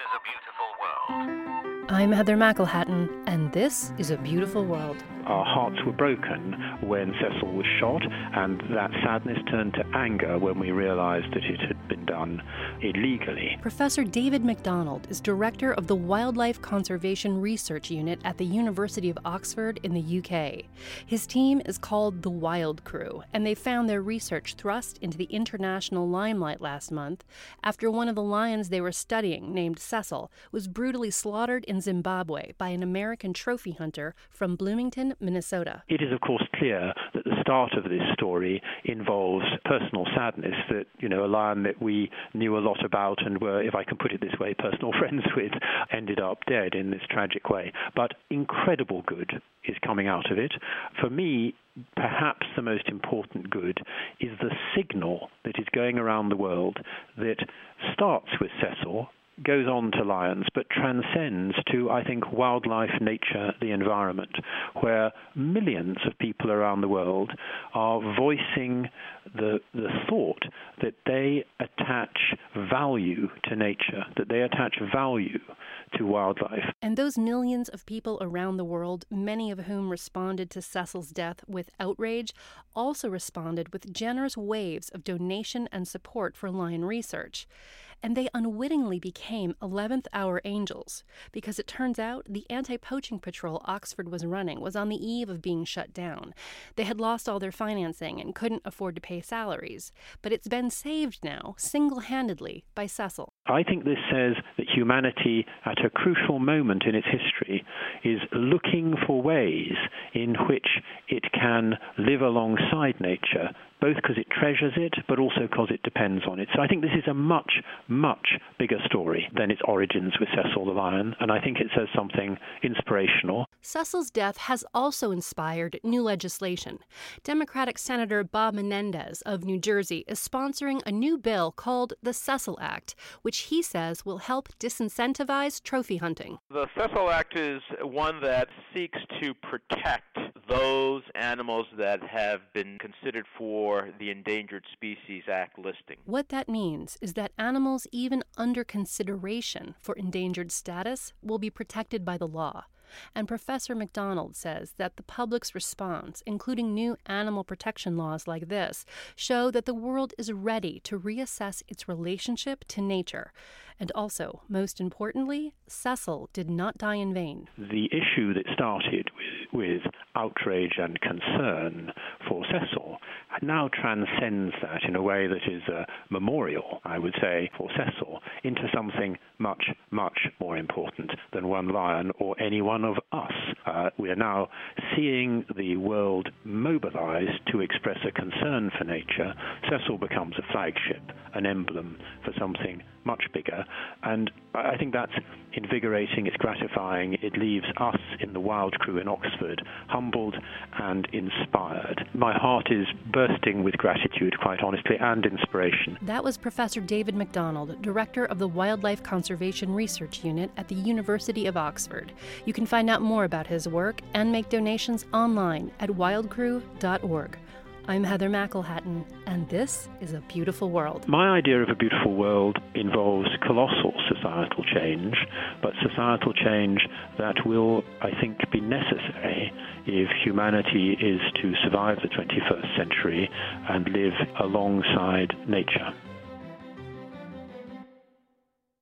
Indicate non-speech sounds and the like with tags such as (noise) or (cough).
is a Beautiful World. I'm Heather McElhatton, and this is A Beautiful World. Our hearts were broken when Cecil was shot, and that sadness turned to anger when we realized that it had been done illegally. Professor David MacDonald is director of the Wildlife Conservation Research Unit at the University of Oxford in the UK. His team is called the WildCRU, and they found their research thrust into the international limelight last month after one of the lions they were studying, named Cecil, was brutally slaughtered in Zimbabwe by an American trophy hunter from Bloomington, Minnesota. It is, of course, clear that the start of this story involves personal sadness that, you know, a lion that we knew a lot about and were, if I can put it this way, personal (laughs) friends with, ended up dead in this tragic way. But incredible good is coming out of it. For me, perhaps the most important good is the signal that is going around the world that starts with Cecil goes on to lions, but transcends to, I think, wildlife, nature, the environment, where millions of people around the world are voicing the, the thought that they attach value to nature, that they attach value to wildlife. And those millions of people around the world, many of whom responded to Cecil's death with outrage, also responded with generous waves of donation and support for lion research and they unwittingly became 11th hour angels because it turns out the anti poaching patrol Oxford was running was on the eve of being shut down. They had lost all their financing and couldn't afford to pay salaries, but it's been saved now, single handedly, by Cecil. I think this says that humanity, at a crucial moment in its history, is looking for ways in which it can live alongside nature both because it treasures it, but also because it depends on it. So I think this is a much, much bigger story than its origins with Cecil the Lion, and I think it says something inspirational. Cecil's death has also inspired new legislation. Democratic Senator Bob Menendez of New Jersey is sponsoring a new bill called the Cecil Act, which he says will help disincentivize trophy hunting. The Cecil Act is one that seeks to protect those animals that have been considered for the Endangered Species Act listing. What that means is that animals, even under consideration for endangered status, will be protected by the law. And Professor MacDonald says that the public's response, including new animal protection laws like this, show that the world is ready to reassess its relationship to nature. And also, most importantly, Cecil did not die in vain. The issue that started with, outrage and concern for Cecil now transcends that in a way that is a memorial, I would say, for Cecil, into something much, much more important than one lion or any one of us. Uh, we are now seeing the world mobilized to express a concern for nature. Cecil becomes a flagship, an emblem for something much bigger. And I think that's invigorating, it's gratifying. It leaves us in the WildCRU in Oxford humbled and inspired. My heart is bursting with gratitude, quite honestly, and inspiration. That was Professor David MacDonald, Director of the Wildlife Conservation Research Unit at the University of Oxford. You can find out more about his work and make donations online at wildcru.org. I'm Heather McElhatton, and this is A Beautiful World. My idea of a beautiful world involves colossal societal change, but societal change that will, I think, be necessary if humanity is to survive the 21st century and live alongside nature.